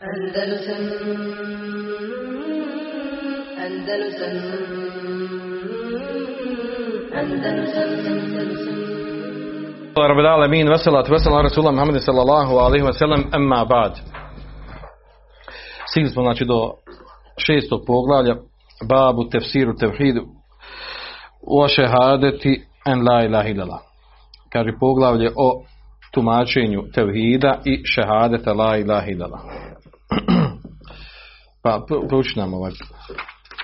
Andalusam Andalusam Andalusam Andalusam رب العالمين والصلاة والسلام على رسول الله محمد صلى الله عليه وسلم أما بعد Stigli smo znači do šestog poglavlja babu tefsiru tevhidu o šehadeti en la ilaha illallah. Kaže poglavlje o tumačenju tevhida i šehadeta la ilaha illallah. pa prouči nam ovaj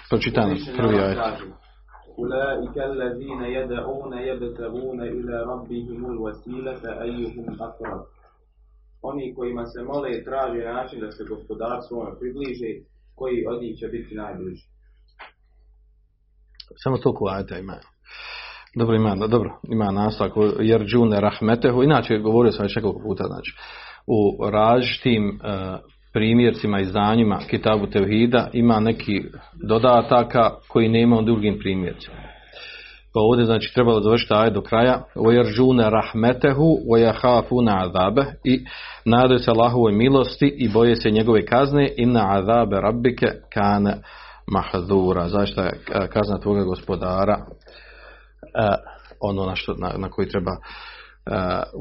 pročitaj nam prvi ajet. أولئك الذين يدعون يبتغون إلى ربهم الوسيلة أيهم أقرب Oni kojima se mole i traže način da se gospodar svome približe, koji od njih će biti najbliži. Samo toliko ajeta ima. Dobro ima, dobro, ima nastavak jer džune rahmetehu. Inače, govorio sam već nekoliko puta, znači, u različitim uh, primjercima i znanjima Kitabu Tevhida ima neki dodataka koji nema u drugim primjercima. Pa ovdje znači trebalo završiti aj do kraja. Ojeržune rahmetehu, ojahafuna azabe i nadaju se Allahovoj milosti i boje se njegove kazne i na azabe rabbike kane Mahadura. Zašto je e, kazna tvoga gospodara e, ono na, što, na, na koji treba e,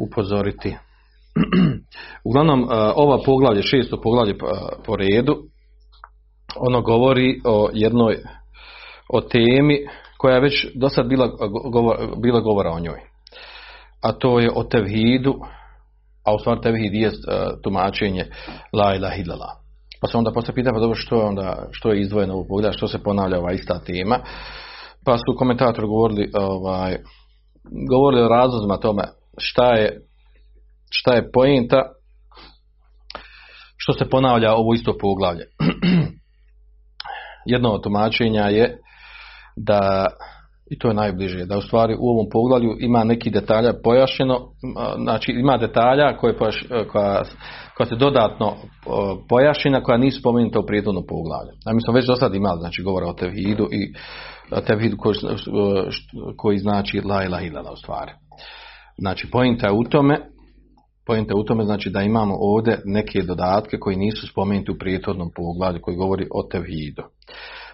upozoriti. Uglavnom, ova poglavlje, šesto poglavlje po redu, ono govori o jednoj, o temi koja je već do sad bila, bila govora o njoj. A to je o tevhidu, a u stvari tevhid je tumačenje la ilaha illallah. Pa se onda poslije pita, pa dobro, što je, onda, što je izdvojeno u poglavlju, što se ponavlja ova ista tema. Pa su komentatori govorili, ovaj, govorili o razlozima tome šta je šta je poenta što se ponavlja ovo isto poglavlje. Jedno od tumačenja je da, i to je najbliže, da u stvari u ovom poglavlju ima neki detalja pojašnjeno, znači ima detalja koje, koja, koja se dodatno pojašnjena, koja nisu spomenuta u prijedlognom poglavlju. A mi smo već do sad imali, znači govora o tevhidu i tevhidu koji, koji znači la illallah u stvari. Znači, pojenta je u tome Pojenta u tome znači da imamo ovdje neke dodatke koji nisu spomenuti u prijetodnom poglavlju koji govori o tevhidu.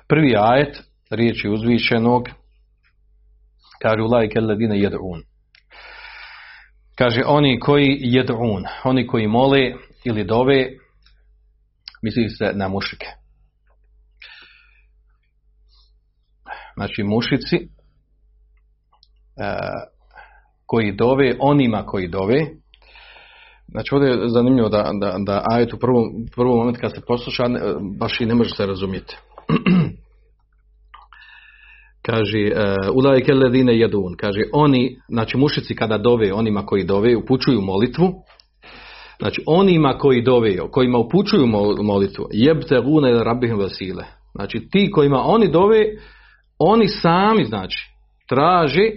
Prvi ajet, riječi uzvišenog, kaže ulajke ledine jedun. Kaže oni koji jedun, oni koji mole ili dove, misli se na mušike. Znači mušici e, koji dove, onima koji dove, Znači ovdje je zanimljivo da, da, da ajet u prvom, prvom momentu kad se posluša baš i ne može se razumjeti. kaže uh, ulajke ledine jedun, kaže oni, znači mušici kada dove, onima koji dove, upućuju molitvu, znači onima koji dove, kojima upućuju molitvu, jebte gune rabihim vasile. Znači ti kojima oni dove, oni sami znači traže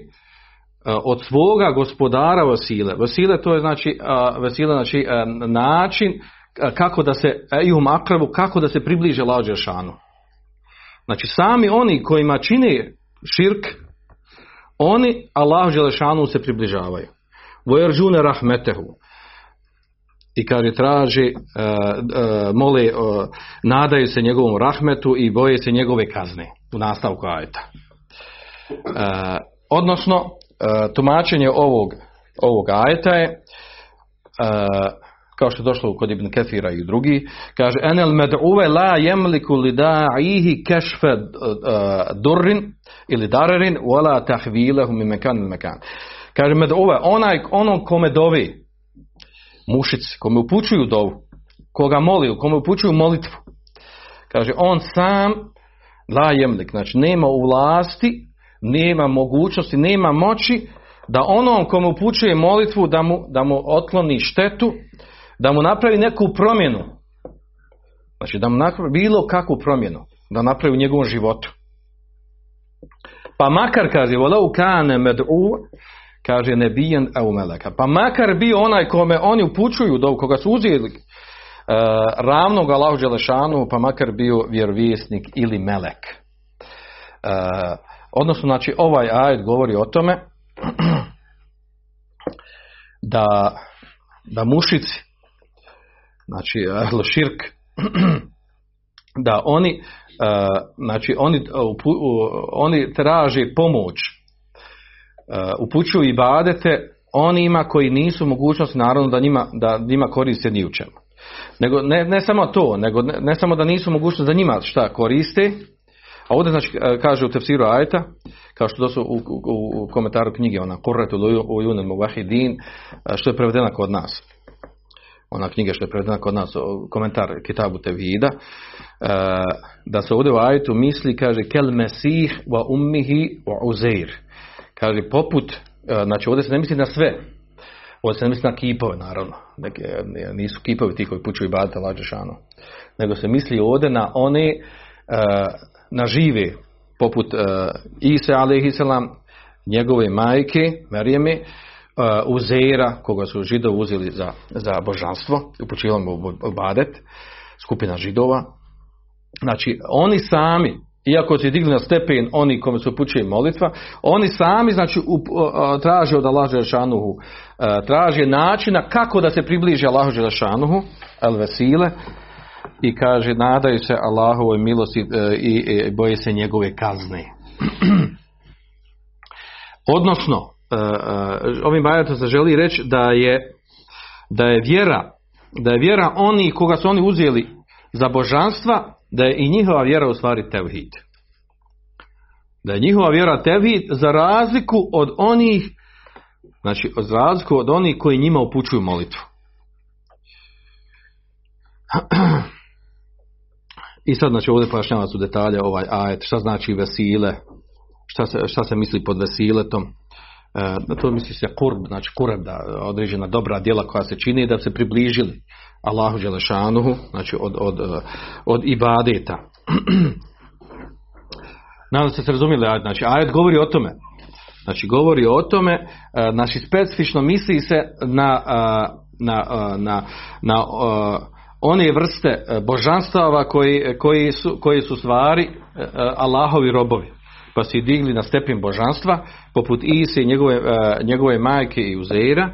od svoga gospodara vasile. Vasile to je znači, vasile znači način kako da se, ihum akravu, kako da se približe lađe šanu. Znači sami oni kojima čine širk, oni Allah Želešanu se približavaju. Vojeržune rahmetehu. I kaže traže, mole, nadaju se njegovom rahmetu i boje se njegove kazne u nastavku ajeta. Odnosno, tumačenje ovog, ovog ajeta je kao što je došlo kod Ibn Kefira i drugi, kaže enel med'uve la jemliku li da'ihi kešfe durrin ili darerin wala tahvilehu mi mekan mekan. Kaže med'uve, onaj, ono kome dovi mušici, kome upućuju dovu, koga moli, kome upućuju molitvu, kaže on sam la jemlik, znači nema u vlasti nema mogućnosti, nema moći da onom komu upućuje molitvu da mu, da mu otkloni štetu, da mu napravi neku promjenu. Znači da mu napravi bilo kakvu promjenu, da napravi u njegovom životu. Pa makar kaže, volau kane med'u, kaže nebijen au meleka. Pa makar bio onaj kome oni upućuju, do koga su uzeli uh, ravnog Allahu pa makar bio vjerovjesnik ili melek. Uh, Odnosno, znači, ovaj ajet govori o tome da, da mušici, znači, širk, da oni e, znači oni, u- oni traže pomoć upućuju i badete onima koji nisu mogućnosti naravno da njima, da njima koriste ni u čemu. Nego, ne, ne samo to, nego ne, ne samo da nisu u mogućnosti da njima šta koriste, a ovdje znači e, kaže u tefsiru ajta, kao što su u, u, u komentaru knjige, ona Kurretu Ujunil Muvahidin, e, što je prevedena kod nas. Ona knjiga što je prevedena kod nas, komentar Kitabu Tevhida, e, da se ovdje u ajetu misli, kaže, kel mesih wa ummihi wa uzeir. Kaže, poput, znači ovdje se ne misli na sve, ovdje se ne misli na kipove, naravno. Neke, nisu kipovi ti koji pučuju badate lađešanu. Nego se misli ovdje na one, na žive, poput uh, Isa alaihissalam, njegove majke, Marijeme, uh, Uzera, koga su židovi uzeli za, za božanstvo, upućivali mu badet, skupina židova. Znači, oni sami, iako se digli na stepen oni kome se upućuje molitva, oni sami znači up, uh, traže od Allaha Želešanuhu, uh, traže načina kako da se približe Allahu Želešanuhu, el vesile, i kaže nadaju se Allahovoj milosti e, i, i boje se njegove kazne. Odnosno, e, e, ovim ajetom se želi reći da je da je vjera da je vjera oni koga su oni uzeli za božanstva, da je i njihova vjera u stvari tevhid. Da je njihova vjera tevhid za razliku od onih znači za razliku od onih koji njima upućuju molitvu. I sad znači ovdje pojašnjava su detalje ovaj ajet, šta znači vesile, šta se, šta se misli pod vesiletom. E, to misli se kurb, znači kurb, da određena dobra djela koja se čini da se približili Allahu Đelešanuhu, znači od, od, od ibadeta. Nadam se se razumjeli ajet, znači ajet govori o tome. Znači govori o tome, e, znači specifično misli se na, na, na, na, na one vrste e, božanstava koji, koji, su, koji su stvari e, Allahovi robovi. Pa su ih digli na stepen božanstva, poput Ise i njegove, e, njegove majke i Uzeira,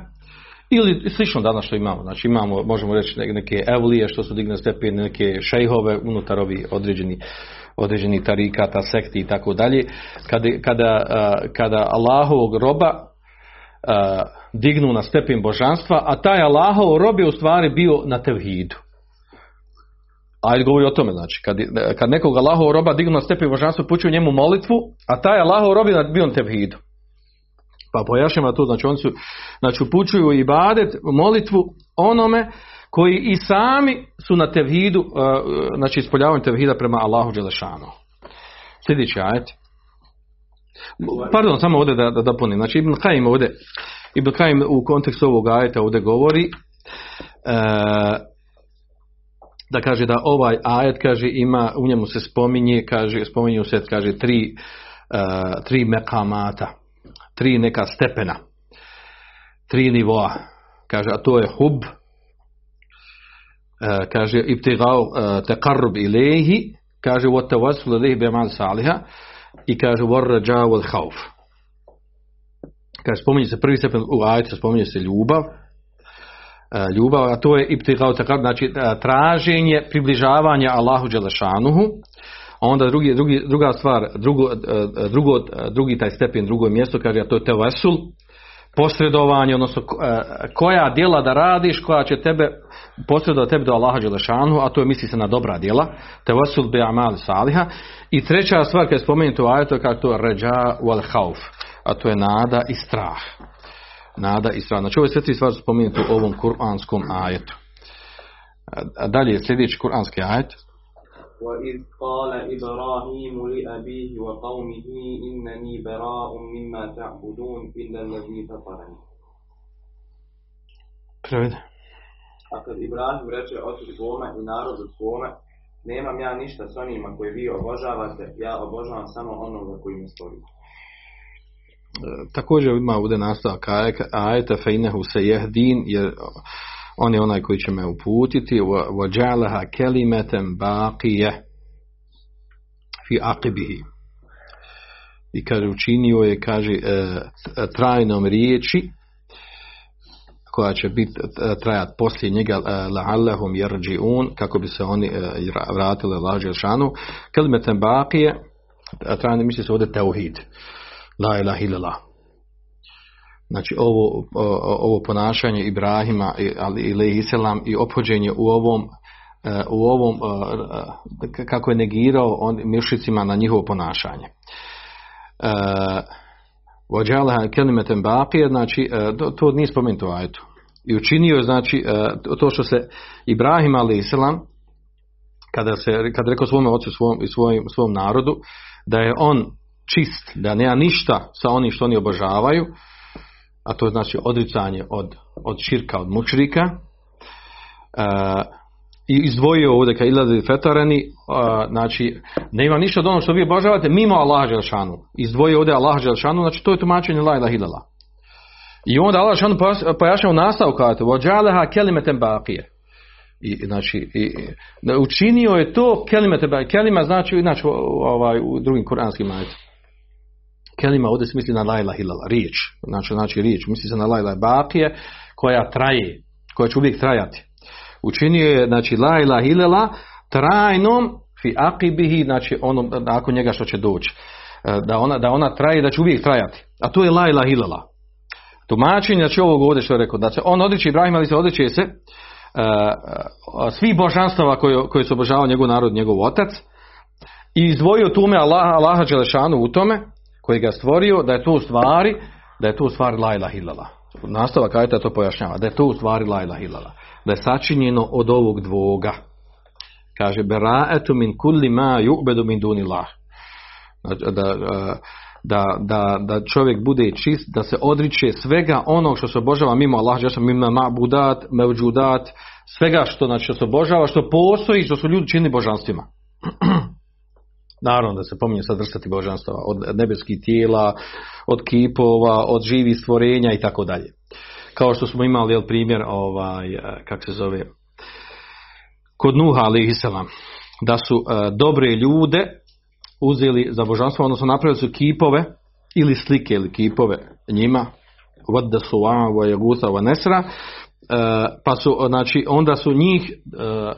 ili slično danas što imamo. Znači imamo, možemo reći, neke evlije što su digli na stepen, neke šejhove unutar ovi određeni određeni tarikata, sekti i tako dalje. Kada, kada Allahovog roba dignu na stepen božanstva, a taj Allahov rob je u stvari bio na tevhidu. Ajde govori o tome, znači, kad, kad nekog Allahov roba dignu na stepen božanstva, puću njemu molitvu, a taj Allahov rob je bio na tevhidu. Pa pojašnjava to, znači oni su, znači upućuju i badet, molitvu onome koji i sami su na tevhidu, znači ispoljavaju tevhida prema Allahu Đelešanu. Sljedeći ajet. Pardon, samo ovdje da, da dopunim. Znači Ibn Kajim ovdje, Ibn Kajim u kontekstu ovog ajeta ovdje govori, e, da kaže da ovaj ajet kaže ima u njemu se spominje kaže spominju se kaže tri uh, tri mekamata tri neka stepena tri nivoa. Kaže a to je hub uh, kaže ibtigao uh, taqarrub ilayhi kaže wa tawassul ilayhi bi amal salihah i kaže war raja wal khauf kaže spominje se prvi stepen u ajetu spominje se ljubav ljubav, a to je ibtigao takar, znači traženje približavanja Allahu Đelešanuhu, a onda drugi, drugi, druga stvar, drugo, drugo, drugi taj stepen, drugo mjesto, kaže, a to je tevesul, posredovanje, odnosno koja djela da radiš, koja će tebe posredovati tebe do Allaha Đelešanuhu, a to je misli se na dobra djela, tevesul be amal saliha, i treća stvar, kada je spomenuto u ajetu, kaže to je ređa wal hauf, a to je nada i strah nada i strah. Znači ove sve tri stvari su spomenute u ovom kuranskom ajetu. A dalje je sljedeći kuranski ajet. وَإِذْ قَالَ إِبْرَاهِيمُ لِأَبِيهِ وَقَوْمِهِ إِنَّنِي بَرَاءٌ مِمَّا تَعْبُدُونَ إِلَّا الَّذِي فَطَرَنِي Prevede. A kad Ibrahim reče ocu svome i narodu svome, nemam ja ništa s onima koji vi obožavate, ja obožavam samo onoga koji me stvorio. također ima ovdje nastavak ajeta fe inehu se jehdin jer on je onaj koji će me uputiti. Wa džalaha kelimetem baqije fi aqibihi. I kaže učinio je kaže trajnom riječi koja će biti trajati poslije njega la'allahum yarji'un kako bi se oni vratili lađe šanu. Kelimeten baqije trajne misli se ovdje tauhid la ilaha illallah. Znači ovo, ovo ponašanje Ibrahima ali i selam i ophođenje u ovom u ovom kako je negirao on mišicima na njihovo ponašanje. Vođalaha kelimeten baqije znači to, nije spomenuto ajetu. I učinio je znači to što se Ibrahim ali selam kada se kada rekao svom ocu svom, svojim, svom narodu da je on čist, da nema ništa sa onim što oni obožavaju, a to znači odricanje od, od širka, od mučrika, e, i izdvojio ovdje ka ilazi fetareni, znači nema ništa od onog što vi obožavate mimo Allaha Đelšanu. Izdvojio ovdje Allaha Đelšanu, znači to je tumačenje la ilaha illallah. I onda Allah Đelšanu pojašnjava u nastavu kada vođaleha kelimeten baqije. I, znači, i, učinio je to kelimete, kelima znači inače ovaj, u drugim kuranskim majetima. Kelima ovdje se misli na lajla hilala, riječ. Znači, znači riječ, misli se na lajla bakije koja traje, koja će uvijek trajati. Učinio je, znači, lajla hilala trajnom fi aqibihi, znači onom, nakon njega što će doći. E, da ona, da ona traje, da će uvijek trajati. A to je lajla hilala. Tumačenje, znači ovog ovdje što je rekao, da se on odriče Ibrahim, ali se odriče se uh, svih božanstava koje, koje su obožavao njegov narod, njegov otac i izdvojio tume Allaha, Allaha Đelešanu u tome koji ga stvorio da je to u stvari da je to u stvari la ilaha illallah. Nastava kajta to pojašnjava da je to u stvari la ilaha illallah. Da je sačinjeno od ovog dvoga. Kaže bera'etu min kulli ma yu'bedu min dunillah. Da, da, da, da, čovjek bude čist, da se odriče svega onog što se obožava mimo Allah, mimo ma'budat, mevđudat, svega što, znači, što se obožava, što postoji, što su ljudi čini božanstvima. Naravno da se pominje sad vrstati božanstava, od nebeskih tijela, od kipova, od živih stvorenja i tako dalje. Kao što smo imali jel, primjer, ovaj, kak se zove, kod Nuha alaihi da su uh, dobre ljude uzeli za božanstvo, odnosno napravili su kipove ili slike ili kipove njima, vodda su wa nesra, pa su, znači, onda su njih, e,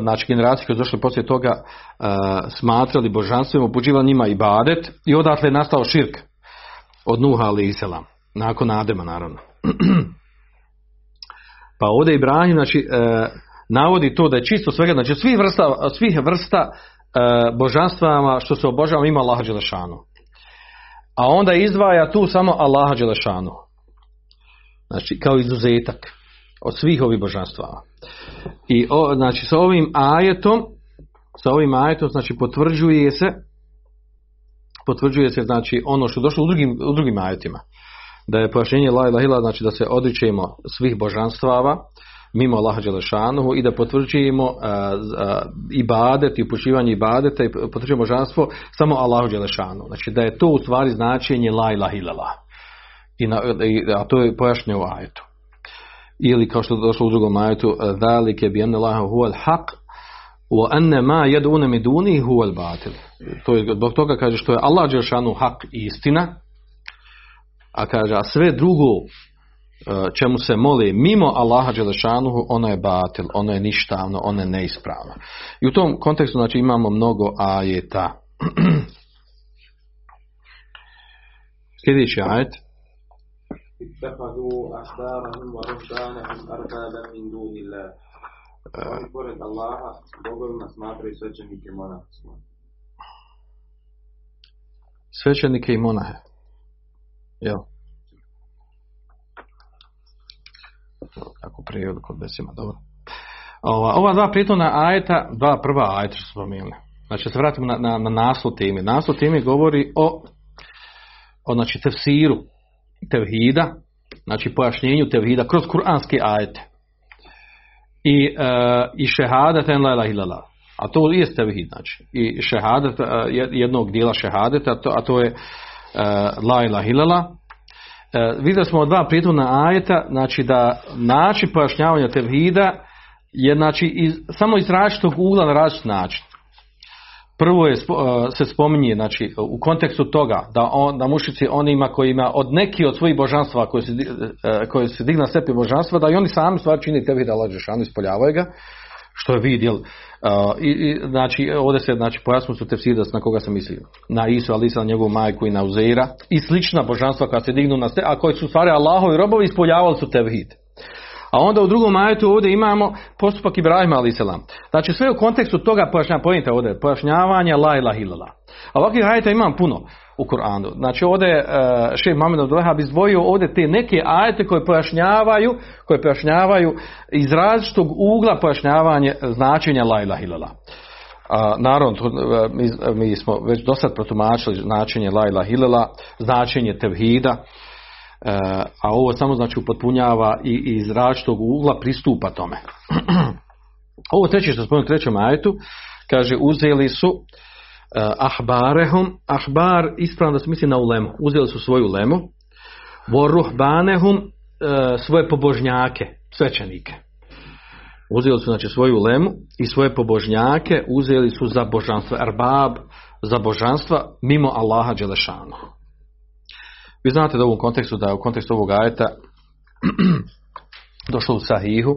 znači generacije koje su došle poslije toga e, smatrali božanstvima, upuđivali njima i badet i odatle je nastao širk od Nuha ali Isela, nakon Adema naravno. Pa ovdje Ibrahim, znači, e, navodi to da je čisto svega, znači svih vrsta, svih vrsta e, božanstvama što se obožava ima Allaha Đelešanu. A onda izdvaja tu samo Allaha Đelešanu. Znači, kao izuzetak od svih ovih božanstava. I o, znači, sa ovim ajetom, sa ovim ajetom, znači, potvrđuje se potvrđuje se, znači, ono što je došlo u drugim, u drugim ajetima. Da je pojašnjenje la ilaha znači da se odričemo svih božanstava, mimo Allaha Đelešanuhu i da potvrđujemo ibadet i upućivanje ibadeta i potvrđujemo žanstvo samo Allahu Đelešanu. Znači da je to u stvari značenje la ilaha. I, na, i a to je pojašnjeno u ajetu. Ili kao što je došlo u drugom ajetu, zalike bi enne Allaha huwa al-haq wa anna ma yad'una min dunihi huwa al-batil. To je zbog toga kaže što je Allah Đelešanu hak istina, a kaže a sve drugo E, čemu se moli mimo Allaha Đelešanuhu, ono je batil, ono je ništavno, ono je neispravno. I u tom kontekstu znači, imamo mnogo ajeta. Sljedeći ajet. اتخذوا أحبارهم ورهبانهم أربابا من دون الله. Oni pored Allaha bogovima smatraju svećenike i monahe. Svećenike i monahe. Jel? kako prijevod kod besima, dobro. Ova, ova dva prijetona ajeta, dva prva ajeta što spomenuli. Znači, se vratimo na, na, na naslov teme. Naslov teme govori o, o znači, tefsiru tevhida, znači pojašnjenju tevhida kroz kuranske ajete. I, uh, i šehadet en la ilaha A to je tevhid, znači. I šehadet, uh, jednog dijela šehadeta, a to, a to je uh, la ilaha e, vidjeli smo dva prijetuna ajeta, znači da način pojašnjavanja tevhida je znači iz, samo iz različitog ugla na različit način. Prvo je, spo- e, se spominje, znači, u kontekstu toga da, on, da mušici onima kojima od neki od svojih božanstva koji se, di- e, koji se digna stepi božanstva, da i oni sami stvar čini tebi da lađeš, oni ispoljavaju ga, što je vidjel. Uh, i, i, znači, ovdje se znači, pojasnu su tefsiri da s- na koga sam mislio. Na Isu, ali na njegovu majku i na Uzeira i slična božanstva koja se dignu na ste, a koji su stvari Allahovi robovi ispoljavali su tevhid. A onda u drugom ajetu ovdje imamo postupak Ibrahima selam. Znači sve u kontekstu toga pojašnjavanja, pojenta ovdje, pojašnjavanja la ilaha illallah. A ovakvih ajeta imam puno u Kur'anu. Znači ovdje je uh, šef Mamed Abdullah izdvojio ovdje te neke ajete koje pojašnjavaju, koje pojašnjavaju iz različitog ugla pojašnjavanje značenja la ilaha illallah. A, naravno, e, mi, mi smo već do sad protumačili značenje la ilaha illallah, značenje tevhida, E, a ovo samo znači upotpunjava i i iz različitog ugla pristupa tome. ovo treće što spomenuo u trećem ajetu, kaže uzeli su uh, ahbarehum, ahbar ispravno da se misli na ulemu, uzeli su svoju lemu, voruhbanehum uh, svoje pobožnjake, svećenike. Uzeli su znači svoju lemu i svoje pobožnjake uzeli su za božanstvo, arbab, za božanstva mimo Allaha Đelešanu. Vi znate da u ovom kontekstu, da u kontekstu ovog ajeta došlo u Sahihu,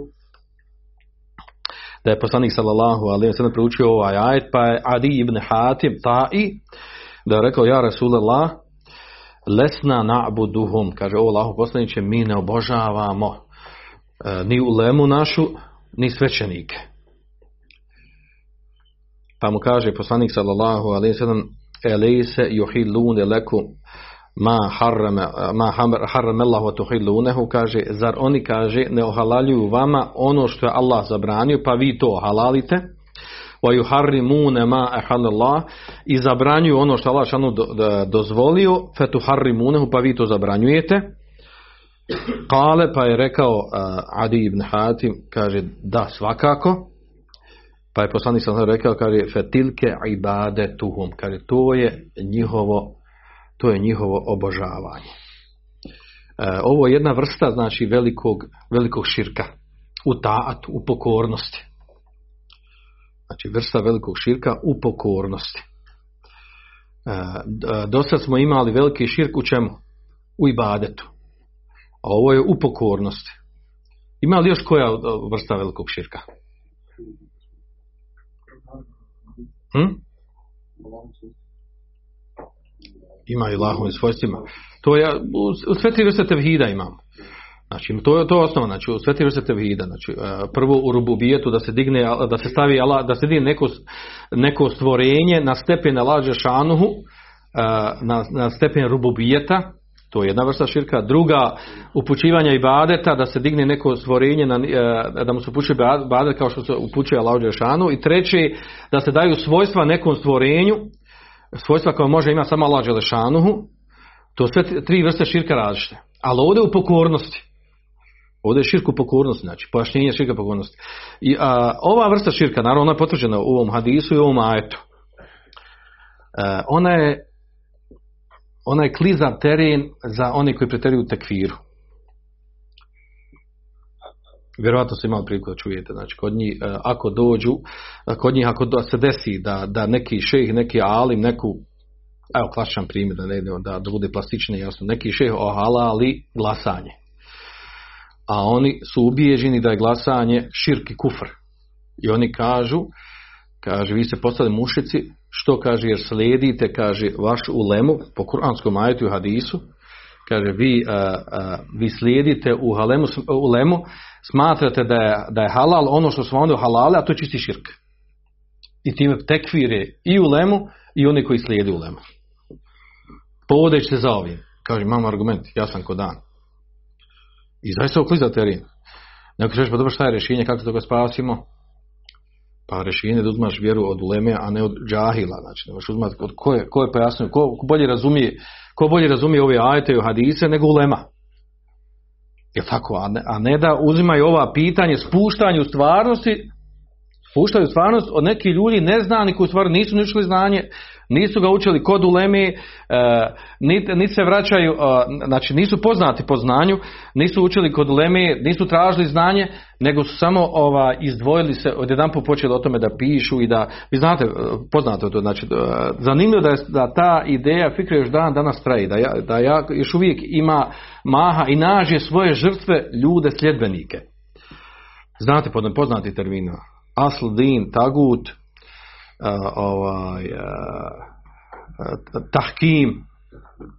da je poslanik sallallahu alejhi ve sellem proučio ovaj ajet, pa je Adi ibn Hatim ta'i da je rekao ja Rasulullah lesna na'buduhum, kaže ovo Allahu poslaniće mi ne obožavamo e, ni ulemu našu, ni svećenike. Pa mu kaže poslanik sallallahu alejhi ve sellem elise yuhillun lakum ma harrama ma harrama Allah tuhillunehu kaže zar oni kaže ne ohalaljuju vama ono što je Allah zabranio pa vi to halalite? Wa yuharrimuna ma ahallallah i zabranjuju ono što Allah šanu do, do, dozvolio fa tuharrimunehu pa vi to zabranjujete? Kale pa je rekao Adi ibn Hatim kaže da svakako. Pa je poslanik sam rekao kaže fetilke ibadetuhum kaže to je njihovo to je njihovo obožavanje. E, ovo je jedna vrsta znači velikog, velikog širka u taatu, u pokornosti. Znači vrsta velikog širka u pokornosti. E, do sad smo imali veliki širk u čemu? U ibadetu. A ovo je u pokornosti. Ima li još koja vrsta velikog širka? Hm? Ima i Allahovim svojstvima. To je, u, sve tri vrste tevhida imamo. Znači, to je to je osnova, znači, u sve tri vrste tevhida. Znači, e, prvo u rububijetu da se digne, da se stavi Allah, da se digne neko, neko stvorenje na stepen Allah šanuhu, na, na stepen rububijeta, to je jedna vrsta širka. Druga, upućivanja ibadeta, da se digne neko stvorenje, na, e, da mu se upućuje ibadet kao što se upućuje Allah šanu. I treći, da se daju svojstva nekom stvorenju, svojstva koja može imati samo Allah Đelešanuhu, to sve tri vrste širka različite. Ali ovdje u pokornosti. Ovdje je širku pokornosti, znači pojašnjenje širka pokornosti. I a, ova vrsta širka, naravno ona je potvrđena u ovom hadisu i u ovom ajetu. E, ona je ona je klizav teren za one koji preteruju tekfiru. Vjerovatno se imali priliku da čujete, znači kod njih, ako dođu, kod njih ako se desi da, da neki šejh, neki alim, neku, evo klasičan primjer da ne idemo, da, da bude plastični jasno, neki šejh ohalali glasanje. A oni su ubijeđeni da je glasanje širki kufr. I oni kažu, kaže, vi ste postali mušici, što kaže, jer slijedite, kaže, vaš ulemu, po kuranskom ajetu i hadisu, kaže, vi, a, a, vi slijedite u halemu, ulemu, smatrate da je, da je halal ono što smo onda halale, a to je čisti širk. I time tekvire i u lemu i oni koji slijede u lemu. Povodeći se za ovim. Kaže, imamo argument, ja sam ko dan. I zaista okliza terin. Neko ćeš pa dobro šta je rješenje, kako to ga spasimo? Pa rješenje da uzmaš vjeru od uleme, a ne od džahila. Znači, možeš uzmati od ko je, ko je ko bolje razumije, ko bolje razumije ove ajete i hadise nego ulema. Je tako, a ne, a ne da uzimaju ova pitanje spuštanju stvarnosti, spuštaju stvarnost od neki ljudi neznani koji u stvari nisu nišli znanje, Nisu ga učili kod ulemi, e, niti nit se vraćaju, e, znači nisu poznati po znanju, nisu učili kod ulemi, nisu tražili znanje, nego su samo ova, izdvojili se, odjedanput počeli o tome da pišu i da, vi znate, e, poznato je to, znači, zanimljivo da, je, da ta ideja fikra još dan danas traji, da, ja, da ja, još uvijek ima maha i nađe svoje žrtve ljude sljedbenike. Znate poznati termin, asl, din, tagut, ovaj, tahkim,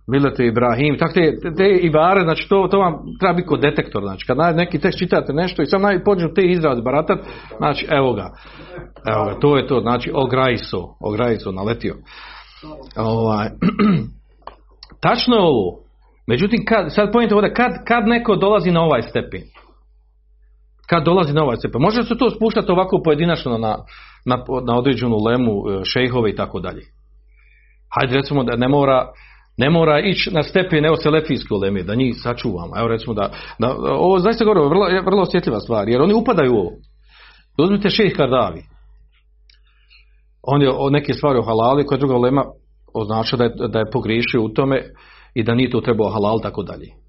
Milete Ibrahim, tako te, te ibare, znači to, to vam treba biti kod detektor, znači kad neki tekst čitate nešto i sam naj te izrazi baratat, znači evo ga, evo ga, to je to, znači ograjso, ograjso, naletio. Ovaj, tačno ovo, međutim, kad, sad pojente ovdje, kad, kad neko dolazi na ovaj stepen, kad dolazi na ovaj stepen, može se to spuštati ovako pojedinačno na, na, na određenu lemu, šejhove i tako dalje. Hajde recimo da ne mora, ne mora ići na stepen evo selefijske uleme, da njih sačuvamo. Evo recimo da, da ovo zaista govorim, vrlo, vrlo osjetljiva stvar, jer oni upadaju u ovo. Uzmite šejh Kardavi. On je o neke stvari o halali koja druga ulema označa da je, da je pogriješio u tome i da nije to trebao halal tako dalje.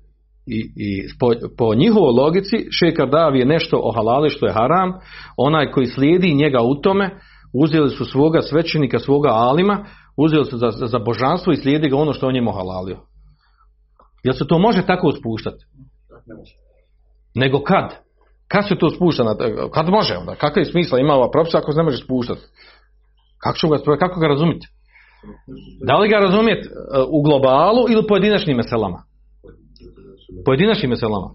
I, i po, po njihovoj logici šejh Kardavi je nešto o halali što je haram, onaj koji slijedi njega u tome, uzeli su svoga svećenika, svoga alima, uzeli su za, za božanstvo i slijedi ga ono što on njemu halalio. Jel se to može tako spuštati? Nego kad? Kad se to spušta? Na, kad može onda? Kakav je smisla ima ova propisa ako se ne može spuštati? Kako, ga, kako ga razumjeti? Da li ga razumjeti u globalu ili pojedinačnim meselama? Pojedinačnim meselama?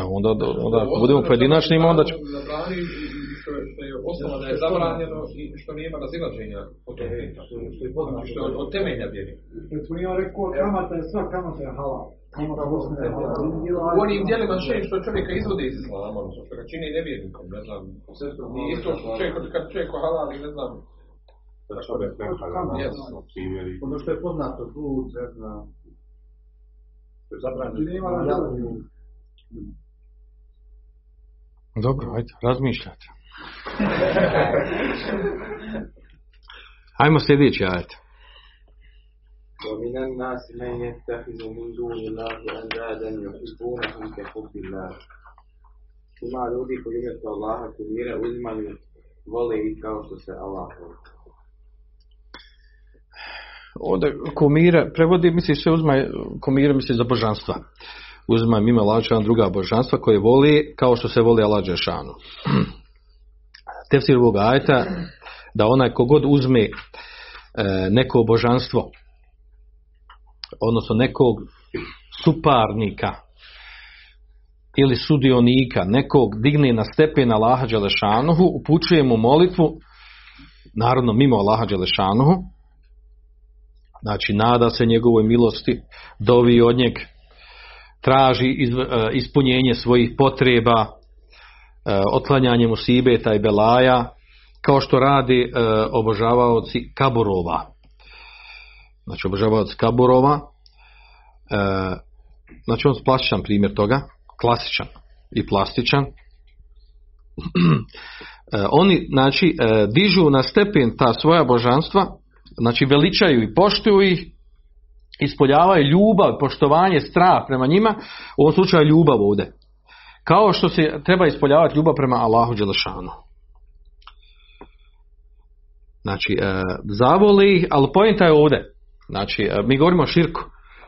Evo, onda, onda ako budemo pojedinačnim, onda će... Što je, što je osnova da je zabranjeno i što nema razilaženja o tome. Što je od temelja vjeri. Kad smo ja rekao, kamata je sva, kamata je halal. U onim dijelima še što čovjeka izvode iz islama, odnosno što ga čini nevjernikom, ne znam. I isto što čovjek, kad čovjek halali, ne znam, Ono što je poznato, blud, ne znam. Što je zabranjeno. Dobro, ajde, razmišljajte. Ajmo sljedeći ajet. ومن الناس من يتخذ من دون الله أندادا يحبونهم كحب الله Ima ljudi koji umjesto Allaha kumire uzimaju, vole ih kao što se Allah voli. Ovdje kumire, prevodi, misli se uzma, kumire misli za božanstva. Uzma mimo Lađana druga božanstva koje voli kao što se voli Allah Đešanu. Tefsir ovog ajeta da onaj kogod uzme e, neko božanstvo odnosno nekog suparnika ili sudionika, nekog digne na stepen Allaha Đelešanuhu, upućuje mu molitvu, naravno mimo Allaha Đelešanuhu, znači nada se njegovoj milosti, dovi od njeg, traži ispunjenje svojih potreba, otklanjanje musibeta i belaja, kao što radi obožavaoci kaburova. Znači obožavaoci kaburova, znači on plastičan primjer toga, klasičan i plastičan. Oni, znači, dižu na stepen ta svoja božanstva, znači veličaju i poštuju ih, ispoljavaju ljubav, poštovanje, strah prema njima, u ovom slučaju ljubav ovdje. Kao što se treba ispoljavati ljubav prema Allahu Đelešanu. Znači, zavoli ih, ali pojenta je ovdje. Znači, mi govorimo o širku.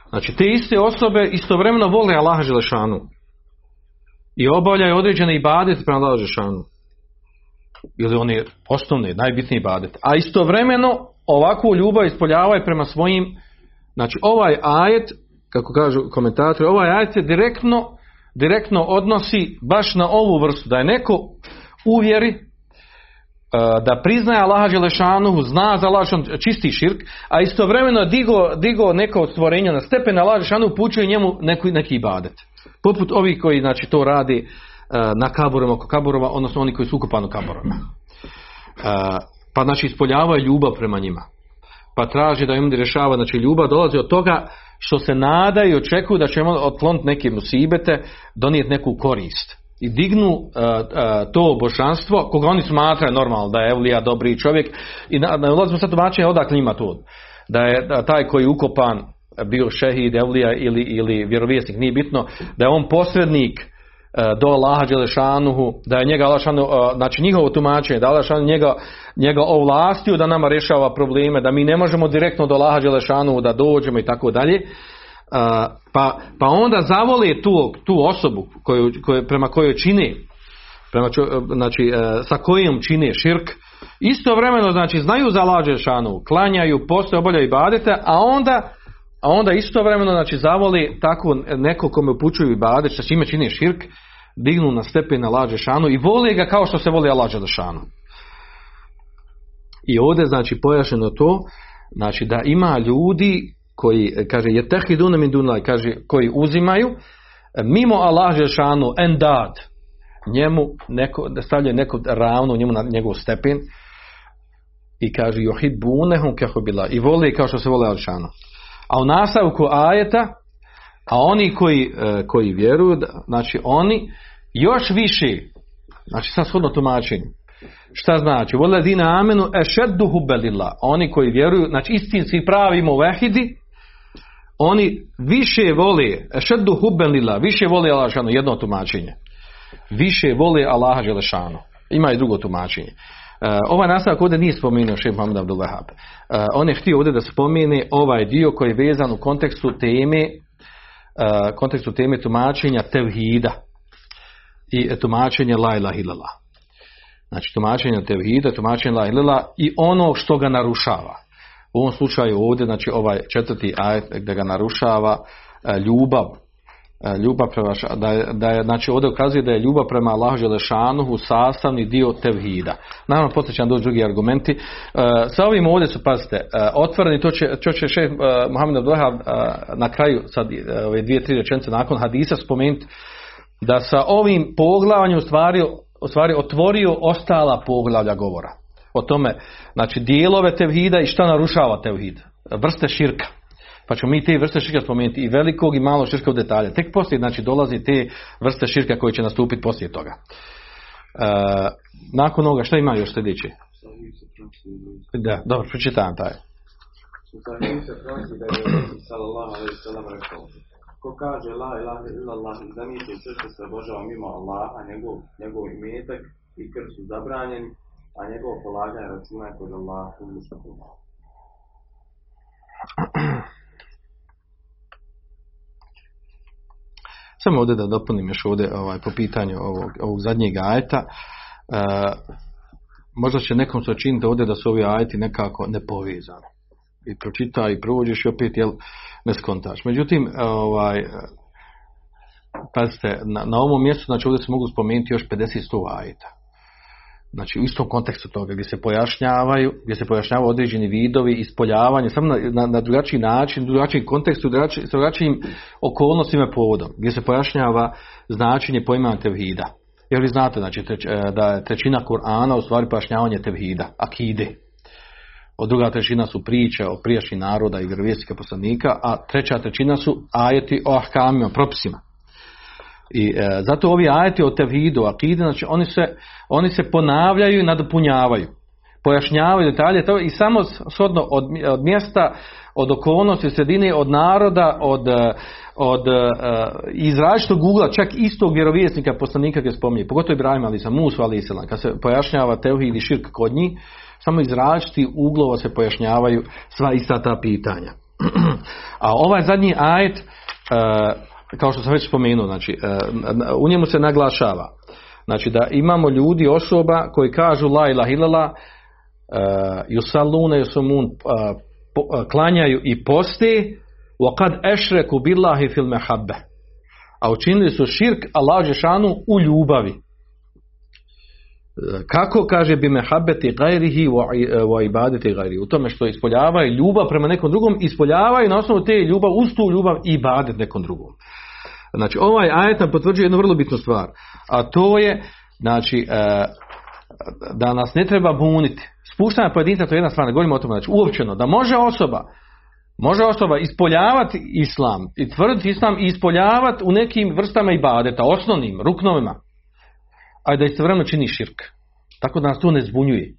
Znači, te iste osobe istovremeno vole Allaha Želešanu. I obavljaju određene ibadet prema Allaha Želešanu. Ili oni osnovni, najbitniji ibadet. A istovremeno ovakvu ljubav ispoljavaju prema svojim Znači ovaj ajet, kako kažu komentatori, ovaj ajet se direktno, direktno odnosi baš na ovu vrstu. Da je neko uvjeri da priznaje Allaha Đelešanuhu, zna za Allah čisti širk, a istovremeno digo, digo neko od stvorenja na stepen Allaha Đelešanuhu pučuje njemu neki, neki ibadet. Poput ovih koji znači, to radi na kaburama oko kaburova, odnosno oni koji su ukupani u kaburama. Pa znači ispoljavaju ljubav prema njima pa traži da im rješava, znači ljubav dolazi od toga što se nada i očekuju da će on otkloniti neke musibete, donijeti neku korist. i dignu uh, uh, to božanstvo, koga oni smatraju normalno da je Evlija dobri čovjek i na, na ulazimo sad tumačenje odakle ima to. Da je da taj koji je ukopan bio šehid, Evlija ili, ili vjerovjesnik, nije bitno, da je on posrednik do Allaha Đelešanuhu, da je njega Allah Đelešanu, uh, znači njihovo tumačenje, da Allah Đelešanu njega, njega ovlastio da nama rješava probleme, da mi ne možemo direktno do Allaha Đelešanuhu da dođemo i tako dalje. Uh, pa, pa onda zavole tu, tu osobu koju, koju, prema kojoj čini prema znači, sa kojom čine širk istovremeno znači znaju za lađe šanu klanjaju, postoje obavljaju ibadete a onda a onda istovremeno znači zavoli tako neko kome upućuju ibadet sa čime čine širk dignu na stepen na lađe šanu i vole ga kao što se voli lađe šanu i ovdje znači pojašnjeno to znači da ima ljudi koji, kaže, je tehidune min dunaj, kaže, koji uzimaju, mimo Allah Žešanu, endad, njemu neko, da stavljaju neko ravno njemu na njegov stepen, i kaže, johibunehum keho bila, i vole kao što se vole Žešanu. A u nastavku ajeta, a oni koji, koji vjeruju, znači oni još više, znači sad shodno tumačenju, Šta znači? Voledina amenu ešeddu hubelila. Oni koji vjeruju, znači istinski pravi muvehidi, oni više vole, ešeddu hubelila, više vole Allah Želešanu, jedno tumačenje. Više vole Allaha Želešanu. Ima i drugo tumačenje. Uh, ovaj nastavak ovdje nije spomenuo šef Muhammed Abdul. Uh, on je htio ovdje da spomene ovaj dio koji je vezan u kontekstu teme uh, kontekstu teme tumačenja tevhida i tumačenja la ilaha illallah. Znači tumačenja tevhida, tumačenja la ilaha i ono što ga narušava. U ovom slučaju ovdje, znači ovaj četvrti ajet gdje ga narušava ljubav, ljubav prema, da je, da je, znači ovdje ukazuje da je ljubav prema Allahu Želešanuhu sastavni dio tevhida. Naravno, poslije će nam doći drugi argumenti. Sa ovim ovdje su, pazite, otvoreni, to će, to će šef Muhammed Abdullaha na kraju, sad ove dvije, tri rečenice nakon hadisa spomenuti, da sa ovim poglavanjem u stvari, u stvari otvorio ostala poglavlja govora o tome, znači dijelove tevhida i šta narušava tevhid, vrste širka. Pa ćemo mi te vrste širka spomenuti i velikog i malo širka u detalje. Tek poslije, znači, dolazi te vrste širka koje će nastupiti poslije toga. E, nakon ovoga, šta ima još sljedeće? Da, dobro, pročitam taj. Ko kaže la ilaha illallah i zamisli sve što se obožava mimo Allaha, njegov, njegov imetak i krv su zabranjeni, a njegovo polaganje računa je kod Allah Samo ovdje da dopunim još ovdje ovaj, po pitanju ovog, ovog zadnjeg ajeta. E, možda će nekom se učiniti ovdje da su ovi ajeti nekako nepovezani. I pročita i prođeš i opet jel, ne skontaš. Međutim, ovaj, pazite, na, na ovom mjestu znači ovdje se mogu spomenuti još 50 ajeta znači u istom kontekstu toga gdje se pojašnjavaju, gdje se pojašnjavaju određeni vidovi ispoljavanja, samo na, na, na drugačiji način, drugačiji kontekstu, drugačiji, s drugačijim okolnostima povodom, gdje se pojašnjava značenje pojma tevhida. Jer vi znate znači, treć, da je trećina Kur'ana u stvari pojašnjavanje tevhida, akide. Od druga trećina su priče o prijašnjih naroda i vjerovjesnika poslanika, a treća trećina su ajeti o ahkamima, propisima. I e, zato ovi ajeti o tevhidu, akide, znači oni se, oni se ponavljaju i nadopunjavaju. Pojašnjavaju detalje to i samo shodno od, od mjesta, od okolnosti, sredine, od naroda, od, od uh, iz različitog čak istog vjerovjesnika poslanika gdje spominje, pogotovo Ibrahim ali sam Musu ali Islam, kad se pojašnjava tevhid i širk kod njih, samo iz različitih uglova se pojašnjavaju sva ista ta pitanja. A ovaj zadnji ajet uh, kao što sam već spomenuo, znači, u njemu se naglašava znači da imamo ljudi, osoba koji kažu la ilaha illallah yusalune yusumun klanjaju i posti kad ešreku billahi fil mehabbe a učinili su širk Allah Žešanu u ljubavi. Kako kaže bi mehabeti gajrihi wa ibadeti gajrihi? U tome što ispoljavaju ljubav prema nekom drugom ispoljavaju na osnovu te ljubav uz tu ljubav i ibadet nekom drugom Znači, ovaj ajet potvrđuje jednu vrlo bitnu stvar, a to je, znači, da nas ne treba buniti. Spuštanje pojedinca, to je jedna stvar, govorimo o tome, znači, uopćeno, da može osoba, može osoba ispoljavati islam i tvrditi islam i ispoljavati u nekim vrstama ibadeta, osnovnim, ruknovima, a da istovremeno čini širk. Tako da nas to ne zbunjuje.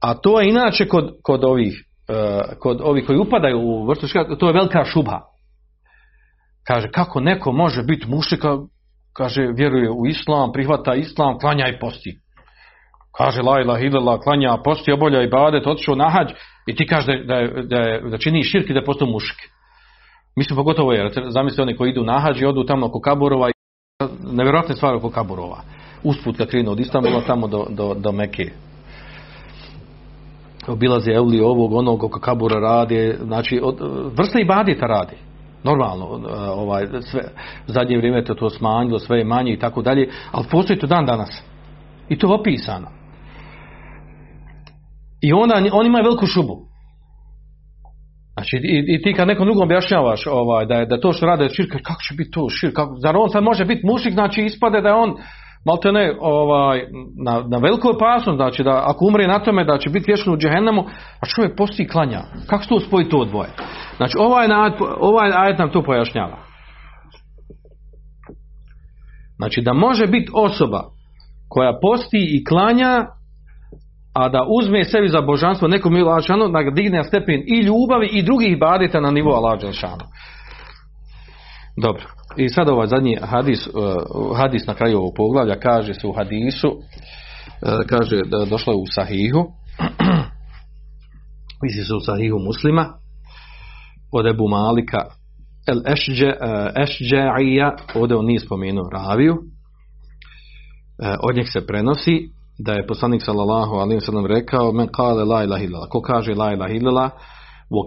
A to je inače kod, kod ovih e, kod ovih koji upadaju u vrstu to je velika šubha. Kaže, kako neko može biti mušika, kaže, vjeruje u islam, prihvata islam, klanja i posti. Kaže, la ilaha illallah, klanja, posti, obolja i badet, otišao na hađ i ti kaže da, da, da, da čini širk i da postao mušik. Mislim, pogotovo je, zamisli oni koji idu na hađ i odu tamo oko Kaburova i nevjerojatne stvari oko Kaburova. Usput kad krenu od Istanbula tamo do, do, do Meke. Obilaze Evli ovog, onog oko Kabura radi, znači od, vrsta i badita radi. Normalno, ovaj, sve, zadnje vrijeme to to smanjilo, sve je manje i tako dalje, ali postoji to dan danas. I to je opisano. I onda on ima veliku šubu. Znači, i, i ti kad nekom drugom objašnjavaš ovaj, da je da to što rade širk, kako će biti to? Kako, zar on sad može biti mušik, znači ispade da je on malte ne, ovaj, na, na velikoj opasnost, znači da ako umre na tome da će biti vječno u džehennemu, a čovjek posti klanja. Kako se to spoji to dvoje? Znači, ovaj, ajet, ovaj ajet nam to pojašnjava. Znači, da može biti osoba koja posti i klanja, a da uzme sebi za božanstvo nekom ili Lađanu, da digne na stepen i ljubavi i drugih badita na nivo Lađanu. Dobro. I sad ovaj zadnji hadis, uh, hadis na kraju ovog poglavlja kaže se u hadisu, uh, kaže da došlo je u sahihu, misli se u sahihu muslima, od Ebu Malika El uh, Ešđe'ija, ovdje on nije spomenuo raviju, od njeg se prenosi da je poslanik sallallahu wa sallam rekao men kale la ilaha ko kaže la ilaha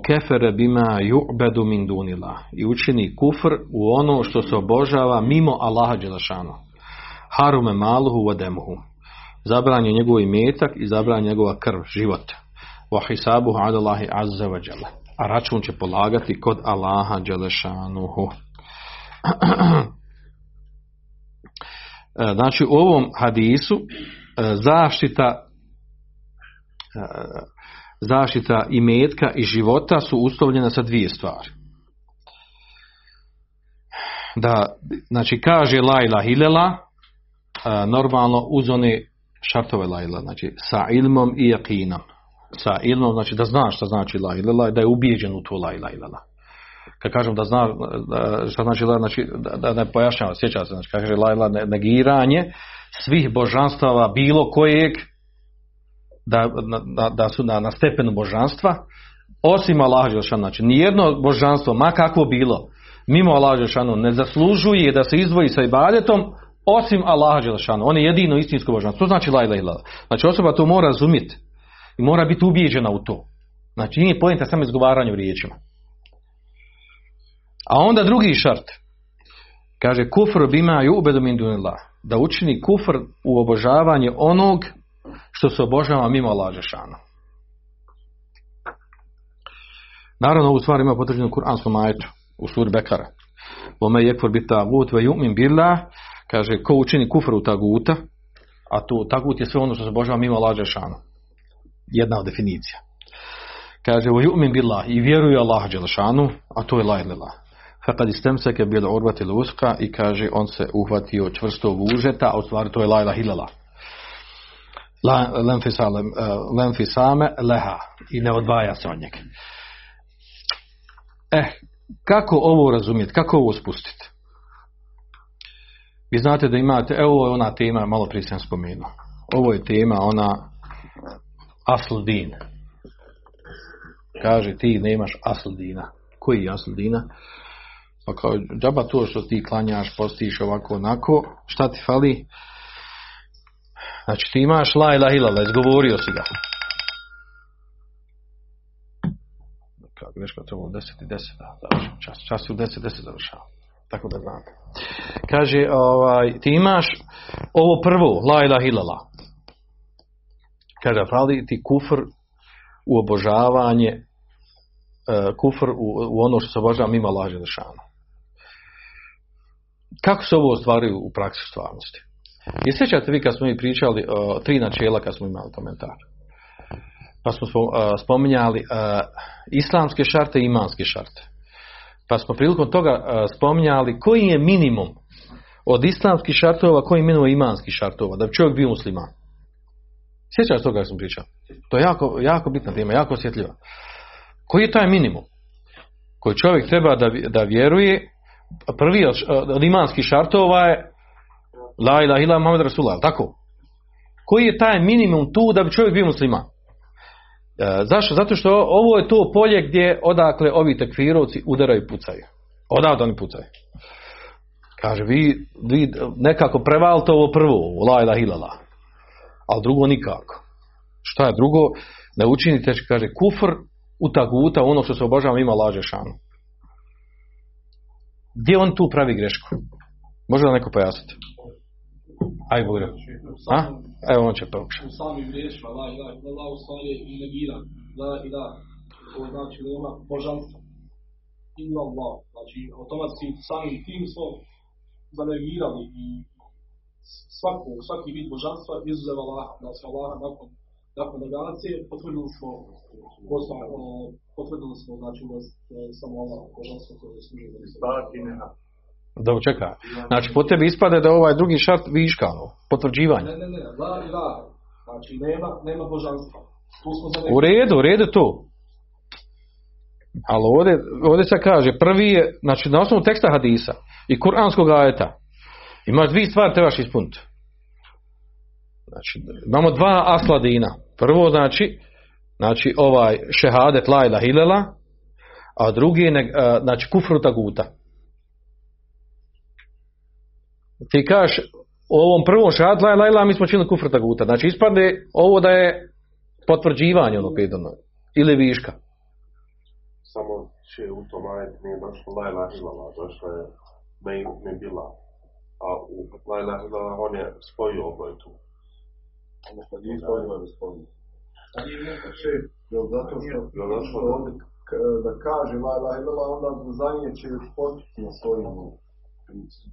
kefere bima ju'bedu min dunillah i učini kufr u ono što se obožava mimo Allaha Đelešanu. Harume maluhu wa demuhu. Zabranje njegov imetak i zabranje njegova krv, život. Ala Allahi azza wa jalla. A račun će polagati kod Allaha Đelešanuhu. Znači u ovom hadisu e, zaštita e, zaštita i metka i života su uslovljena sa dvije stvari. Da, znači kaže la ilaha illallah, a, normalno uz one šartove la ilaha, znači sa ilmom i jakinom. Sa ilmom, znači da zna šta znači la da je ubijeđen u to la illallah. Kad kažem da zna da, šta znači la, znači da, ne pojašnjava, sjeća se, znači kaže la negiranje svih božanstava bilo kojeg da, da, da su na, na stepenu božanstva, osim Allaha Đelšanu. Znači, nijedno božanstvo, ma kakvo bilo, mimo Allaha Đelšanu, ne zaslužuje da se izdvoji sa ibadetom, osim Allaha Đelšanu. On je jedino istinsko božanstvo. To znači la ilaha. Znači, osoba to mora razumjeti i mora biti ubijeđena u to. Znači, nije pojenta samo izgovaranju riječima. A onda drugi šart. Kaže, kufr bima ju'bedu min dunillah. Da učini kufr u obožavanje onog što se obožava mimo Allah Žešana. Naravno, ovu stvar ima potvrđenu u Kur'anskom u suri Bekara. Ome je biti tagut ve ju'min billah, kaže, ko učini kufr u taguta, a to tagut je sve ono što se obožava mimo Allah Žešana. Jedna od definicija. Kaže, ve ju'min billah, i vjeruje Allah Žešanu, a to je la ilaha. Fakad istemseke bil urbati luska i kaže, on se uhvatio čvrstog užeta, a u stvari to je la ilaha illallah lenfisame leha i ne odvaja se od njega. Eh, kako ovo razumjeti, kako ovo spustiti? Vi znate da imate, evo je ona tema, malo prije sam spomenuo. Ovo je tema, ona asludin. Kaže, ti nemaš asludina. Koji je asludina? Pa kao, džaba to što ti klanjaš, postiš ovako, onako, šta ti fali? Znači ti imaš la ilaha illallah, izgovorio si ga. Kako greška, to je 10 i 10, da, završam, čas, čas u 10, 10 završava. Tako da znate. Kaže, ovaj, ti imaš ovo prvo, la ilaha illallah. Kaže, fali ti kufr u obožavanje, uh, kufr u, u ono što se obožava mimo laže dešana. Kako se ovo ostvaruje u praksi stvarnosti? I sjećate vi kad smo mi pričali o tri načela kad smo imali komentar. Pa smo spominjali uh, islamske šarte i imanske šarte. Pa smo prilikom toga uh, spominjali koji je minimum od islamskih šartova koji imenuje imanskih šartova, da bi čovjek bio musliman. Sjećaš toga što sam pričao? To je jako, jako bitna tema, jako osjetljiva. Koji je taj minimum? Koji čovjek treba da, da vjeruje, prvi od, od imanskih šartova je La ilaha illa Muhammed Rasulullah, tako? Koji je taj minimum tu da bi čovjek bio musliman? E, zašto? Zato što ovo je to polje gdje odakle ovi tekfirovci udaraju i pucaju. Odavde oni pucaju. Kaže, vi, vi nekako prevalite ovo prvo, la ilaha. Ali drugo nikako. Šta je drugo? Da učinite, kaže, kufr u taguta, ono što se obožava ima laže šanu. Gdje on tu pravi grešku? Može da neko pojasniti? Aj, Bogre. A? Evo on će pokušati. u samim riječima la ilaha illallah u stvari je i negiran. La ilaha. To znači nema božanstva. Illallah. Znači automatski samim tim smo zanegirali i svaku, svaki vid božanstva izuzev Allaha. Da smo Allaha nakon nakon negacije potvrdili smo potvrdili smo znači da samo Allah božanstvo koje je služio da se Stavak i neha. Dobro, čekaj. Znači, po tebi ispade da ovaj drugi šart viška, ono, potvrđivanje. Ne, ne, ne, la ilaha. Znači nema, nema božanstva. Tu smo za U redu, u redu to. Ali ovdje, ovdje se kaže, prvi je, znači na osnovu teksta hadisa i kuranskog ajeta, imaš dvije stvari trebaš ispuniti. Znači, imamo dva asladina. Prvo, znači, znači ovaj šehadet la ilaha illallah, a drugi je, znači, kufru taguta. Ti kažeš, u ovom prvom šehadet la ilaha mi smo činili kufru taguta. Znači, ispadne ovo da je potvrđivanje onog pedano. Ili viška. samo će u tom ajetu nije došlo la ilaha illallah, došlo je me, me bila. A u la ilaha illallah on je spojio oboje tu. Ono kad nije spojilo je spojilo. Jel zato što, što ovdje k- da kaže la ilaha illallah, onda zanijeće postupno svojim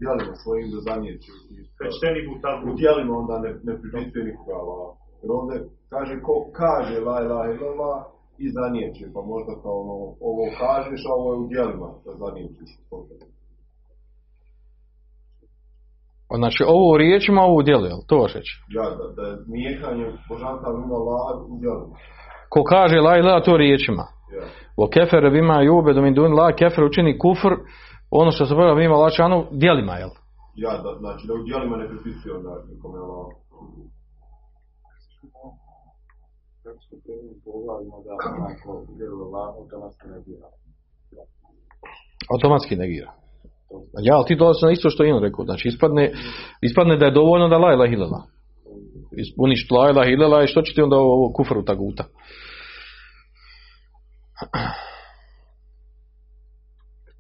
djelima svojim da zanijeće. Kršteni u djelima onda ne, ne pripisuje nikoga Allah. Jer ovdje kaže ko kaže la ilaha illallah i zanijeće, pa možda kao ono, ovo kažeš, a ovo je u djelima da zanijećeš. Znači, ovo u riječima, ovo u djelu, jel? To hoćeš reći. Ja, da, da je nijekanje božanstva ima Allah u djelima. Ko kaže la ilaha to riječima. Ja. Wa kefere bima yubedu min dun la kefer učini kufr ono što se pojavlja mimo lačanu djelima, jel? Ja, da, znači da u djelima ne pripisuje onda nikome Allah. Kako smo prvi pogledamo da onako vjeruje Allah, automatski ne bira. Automatski negira. Ja, ali ti dolazi na isto što je on rekao. Znači, ispadne, ispadne da je dovoljno da la ilaha illallah. Ispuniš la ilaha illallah i što će ti onda ovo, ovo kufru taguta?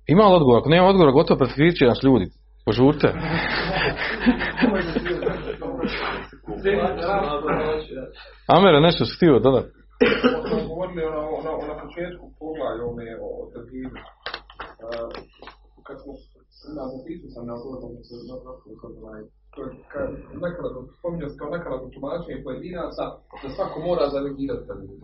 Ima li odgovor? Ako nema odgovora, gotovo prefikrit će nas ljudi. Požurte. Amere, nešto si htio dodati? smo govorili ono, ono na početku poglavlja ome o. Uh, kad smo na zapisu sam na da se nekada spominjao se kao nekada tumačenje pojedinaca da svako mora zanegirati tevhid.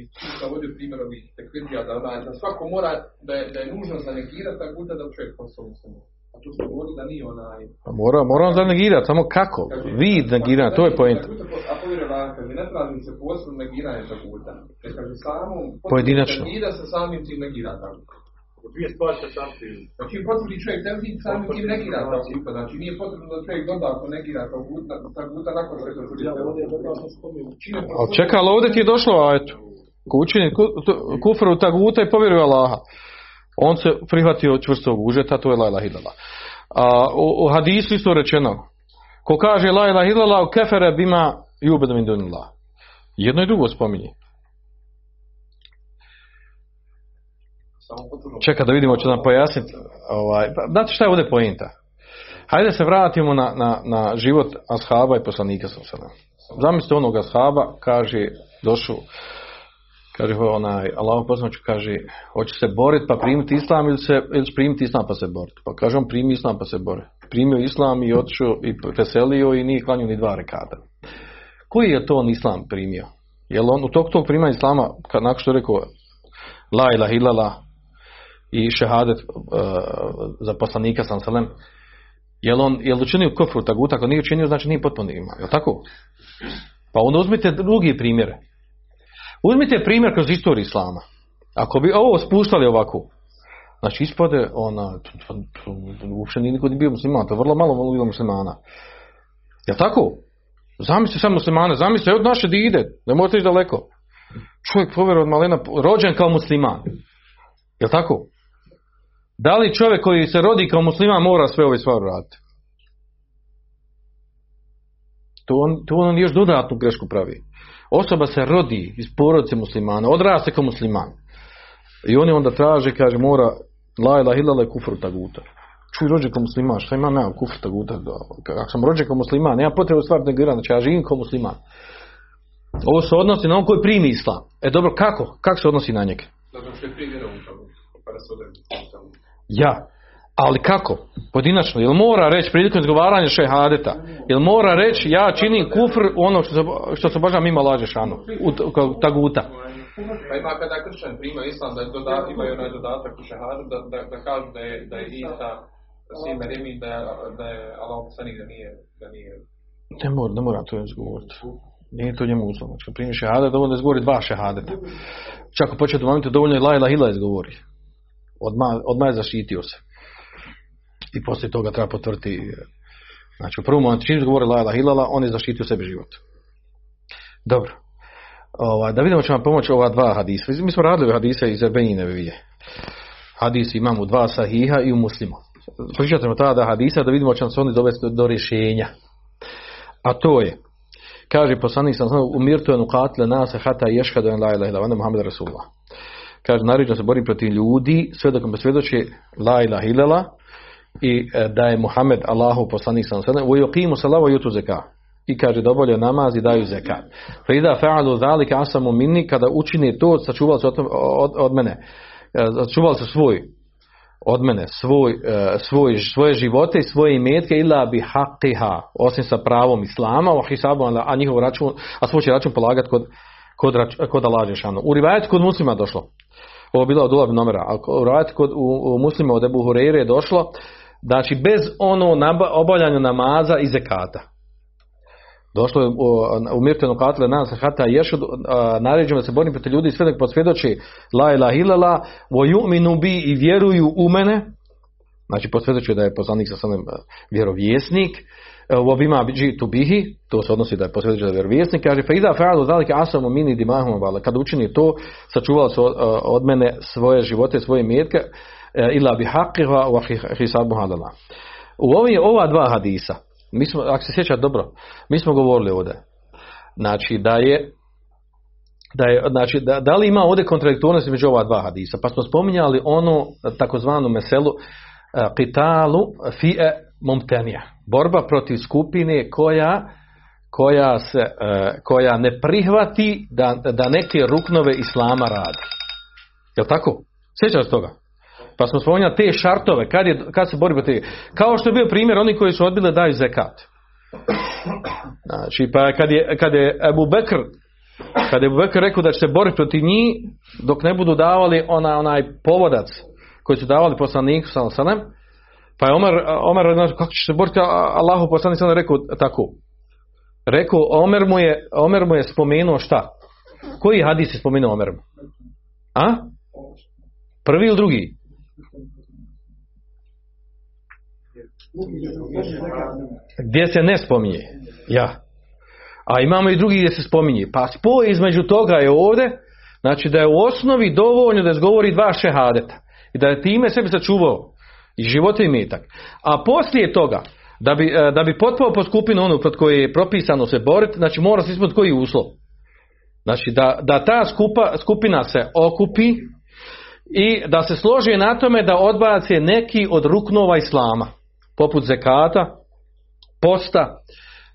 I tu sam vodio primjer ovih tekvidija da, onaj, da svako mora, da je, da je nužno zanegirati tako da da čovjek postao musliman. A tu smo govorili da nije onaj Pa mora, moram zanegirati, samo kako? Vid negiranja, to je point. A povjeruje vam, kaže, ne traži se posebno negiranje taguta. Jer kaže, samo Pojedinačno. negira se samim tim negira tagut. Dvije stvari se sam ti. Znači, potvrdi čovjek tevhid samim tim negira taguta. Znači, nije potrebno da čovjek dodatno negira taguta, taguta nakon što se potvrdi tevhid. Čime Ali čekaj, ali ovdje ti je došlo, a eto, ko učini kufru taguta i povjeruje Allaha. On se prihvatio čvrstog užeta, to je la ilaha. A u, u hadisu isto rečeno, ko kaže la ilaha illallah, kefere bima yubedu min. Jedno i drugo spominje. Čekaj da vidimo, će nam pojasniti. Ovaj, pa, znate šta je ovdje pojenta? Hajde se vratimo na, na, na život ashaba i poslanika. Zamislite onog ashaba, kaže, došao, kaže onaj, Allah poslanič kaže, hoće se boriti pa primiti islam ili, se, ili primiti islam pa se boriti. Pa kaže on primi islam pa se bori. Primio islam i otišao i veselio i nije klanio ni dva rekada. Koji je to on islam primio? Jel on u tog tog prima islama, kad nakon što je rekao la ilaha illallah, i šehadet uh, za poslanika sam selem, jel on jel učinio kufru taguta, ako nije učinio, znači nije potpuno ima, jel tako? Pa onda uzmite drugi primjere. Uzmite primjer kroz istoriju islama. Ako bi ovo spuštali ovako, znači ispode ona, uopće nije niko ni bio musliman, to je vrlo malo bilo muslimana. Jel tako? Zamisli samo muslimane, zamisli od naše dide, ne možete ići daleko. Čovjek povjeruje od malena, rođen kao musliman. Jel tako? Da li čovjek koji se rodi kao musliman mora sve ove stvari raditi? To on, to on još dodatnu grešku pravi. Osoba se rodi iz porodice muslimana, odraste kao musliman. I oni onda traže, kaže, mora la ilaha illallah kufru taguta. Čuj, rođen kao musliman, šta imam ja kufru taguta? Ako sam rođen kao musliman, nema potrebe stvar negirati, znači ja živim kao musliman. Ovo se odnosi na on koji primi islam. E dobro, kako? Kako se odnosi na njega? Zato što je tamo, pa. Ja. Ali kako? Pojedinačno. Jel mora reći prilikom izgovaranja šehadeta? Jel mora reći ja činim kufr ono što se, što se boža mimo laže šanu? U, taguta. Pa ima kada kršćan prima islam, da doda, imaju onaj dodatak u šehadu, da, da, da kažu da je, da je Isa sin Meremi, da je, da je Allah poslanik, da nije, da nije. Ne mora, ne mora to izgovoriti. Nije to njemu uslovno. Znači, primi šehadet, dovoljno je izgovori dva šehadeta. Čak u početu momentu dovoljno je la ilaha illa izgovori. Odmah, odmah je zaštitio se. I poslije toga treba potvrditi. Znači, u prvom momentu čim izgovori la illallah, on je zaštitio sebi život. Dobro. Ovaj, da vidimo će vam pomoći ova dva hadisa. Mi smo radili hadise iz Ebenine vije. Hadis imamo u dva sahiha i u muslimu. Pričat ćemo tada hadisa da vidimo će nam se oni dovesti do, do rješenja. A to je, kaže poslanik sam znao, umirtu en ukatle nase hata ješhadu en la ilaha vana Muhammed Rasulullah. Kaže, naređeno se bori protiv ljudi, sve dok me svjedoči la ilaha illallah i e, da je Muhammed Allahu poslanik sam sada, u yuqimu salava yutu zeka. I kaže da obavljaju namaz i daju zekat. Fa ida fa'alu zalika asamu minni kada učini to, sačuvali se od, od, od mene. E, Sačuvali se svoj od mene svoj, e, svoj, svoje živote i svoje imetke ila bi haqiha, osim sa pravom islama, wa hisabu, a njihov račun, a svoj će račun polagati kod, kod, kod Žešanu. U rivajetu kod muslima došlo. Ovo bilo od Ulab nomera, a u rivajetu kod u, u muslima od Ebu Hureyre je došlo, znači bez ono obavljanja namaza i zekata. Došlo je u, mirtenu katle nas hata ješud, naređeno da se borim protiv ljudi sve dok posvjedoči la ilaha illallah, wa yu'minu bi i vjeruju u mene, znači posvjedoči da je poslanik sa sanem vjerovjesnik, u bima tu bihi, to se odnosi da je posvjedoči da je vjerovjesnik, kaže fa ida fa'alu zalika asamu mini dimahum kada učini to, sačuvali su od, od mene svoje živote, svoje metke, ila bi haqqiha wa hisabu halala. U ovi, ova dva hadisa, mi smo, ako se sjećate dobro, mi smo govorili ovdje, znači da je da je, znači, da, da li ima ovdje kontradiktornost među ova dva hadisa, pa smo spominjali ono takozvanu meselu uh, qitalu fi'e mumtenija, borba protiv skupine koja koja se, uh, koja ne prihvati da, da neke ruknove islama radi. Jel tako? Sjećate se toga? Pa smo spominjali te šartove, kad, je, kad se bori protiv Kao što je bio primjer oni koji su odbili da daju zekat. Znači, pa kad je, kad je Ebu Bekr kad je Ebu Bekr rekao da će se boriti protiv njih dok ne budu davali ona, onaj povodac koji su davali poslaniku sa sanem, pa je Omer, Omer kako će se boriti Allahu poslanik sam rekao tako. Rekao, Omer mu je, Omer mu je spomenuo šta? Koji hadis je spomenuo Omer mu? A? Prvi ili drugi? Gdje se ne spominje. Ja. A imamo i drugi gdje se spominje. Pa spoj između toga je ovdje, znači da je u osnovi dovoljno da izgovori dva šehadeta. I da je time sebi sačuvao i život i metak. A poslije toga, da bi, da bi potpao po skupinu onu pod koje je propisano se boriti, znači mora se ispod koji uslov. Znači da, da ta skupa, skupina se okupi i da se složi na tome da odbace neki od ruknova islama, poput zekata, posta,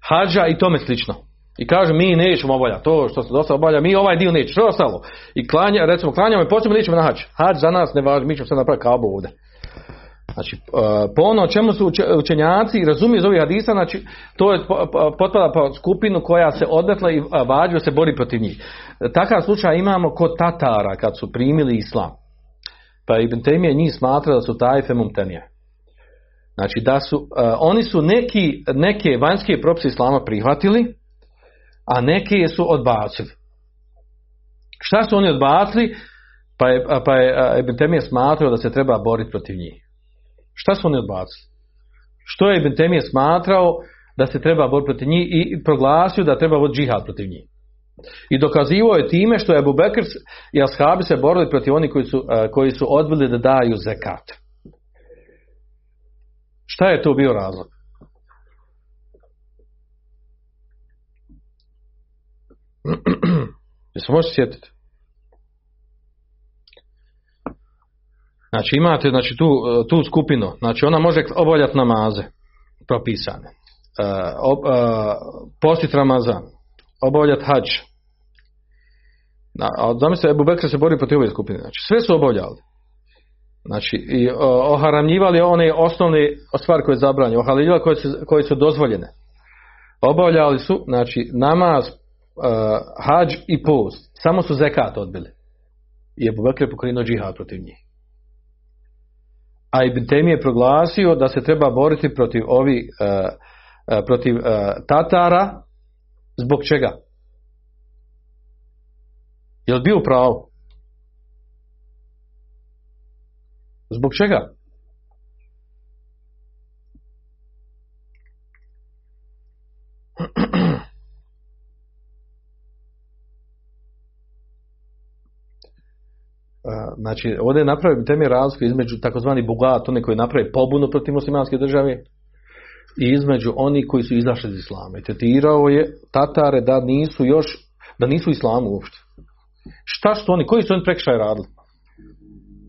hađa i tome slično. I kaže mi nećemo obavljati to što se dosta obavlja, mi ovaj dio nećemo, što ostalo? I klanja, recimo klanjamo i posebno nećemo na hađ. Hađ za nas ne važi, mi ćemo sad napraviti kabu ovdje. Znači, po ono čemu su učenjaci razumiju iz ovih hadisa, znači, to je potpada po skupinu koja se odmetla i vađu se bori protiv njih. Takav slučaj imamo kod Tatara kad su primili islam. Pa Ibn Taymije njih smatra da su tajfe mumtenije. Znači da su, e, oni su neki, neke vanjske propise islama prihvatili, a neke su odbacili. Šta su oni odbacili? Pa je, pa je a, Ibn Taymije smatrao da se treba boriti protiv njih. Šta su oni odbacili? Što je Ibn Taymije smatrao da se treba boriti protiv njih i proglasio da treba voditi džihad protiv njih. I dokazivao je time što je Abu Bekr i ashabi se borili protiv onih koji su, a, koji su odbili da daju zekat. Šta je to bio razlog? Jesi možete sjetiti? Znači imate znači, tu, tu skupinu, znači ona može obavljati namaze propisane, uh, ob, uh, postit Ramazan, obavljati hađ. A zamislite, Ebu Bekr se bori protiv ove skupine, znači sve su obavljali. Znači, i oharamljivali one osnovne stvari koje je zabranjeno, oharamljivali koje su, koje su dozvoljene. Obavljali su, znači, namaz, uh, hađ i post. Samo su zekat odbili. I Ebu Bekr je pokrenuo džihad protiv njih. A Ibn Temi je proglasio da se treba boriti protiv ovi, uh, uh, protiv Tatara, zbog čega? Je li bio u pravu? Zbog čega? Znači, ovdje je napravio temi razliku između takozvani bugat, oni koji napravi pobunu protiv muslimanske države i između oni koji su izašli iz islama. I tetirao je Tatare da nisu još, da nisu u islamu uopšte. Šta su oni, koji su oni prekšaj radili?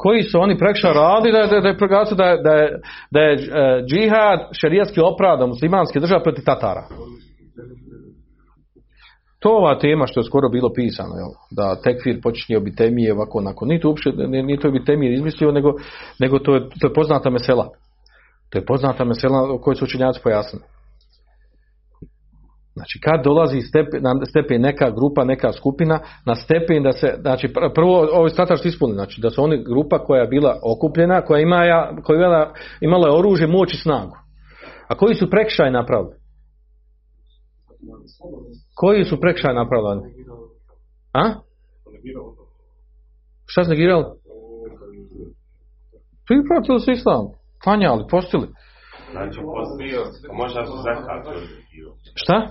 koji su oni prekša radi da je, da je da je, da je, da je uh, džihad šerijatski opravdan muslimanske države protiv Tatara. To ova tema što je skoro bilo pisano, jel? da tekfir počinje obitemije ovako onako. Nije to uopšte, nije to obitemije izmislio, nego, nego to, je, to je poznata mesela. To je poznata mesela o kojoj su učenjaci pojasnili. Znači kad dolazi stepen, na stepen neka grupa, neka skupina, na stepen da se, znači prvo ovo je što ispunili, znači da su oni grupa koja je bila okupljena, koja, ima, koja je imala, imala je oružje, moć i snagu. A koji su prekšaj napravili? Koji su prekšaj napravili? A? Šta su negirali? Pripratili su islam, klanjali, postili. Znači, postio, možda su zekat Šta?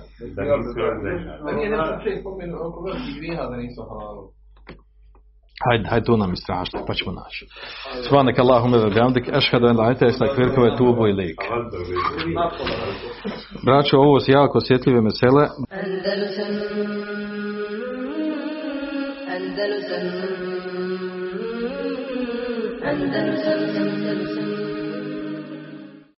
Hajde, hajde tu nam istražite, pa ćemo naći. Svanak Allahume ve bihamdik, ešhadu en la ilaha illa astaghfiruka wa atubu ilaik. Braćo, ovo su jako osjetljive mesele. Andalusam Andalusam Andalusam Andalusam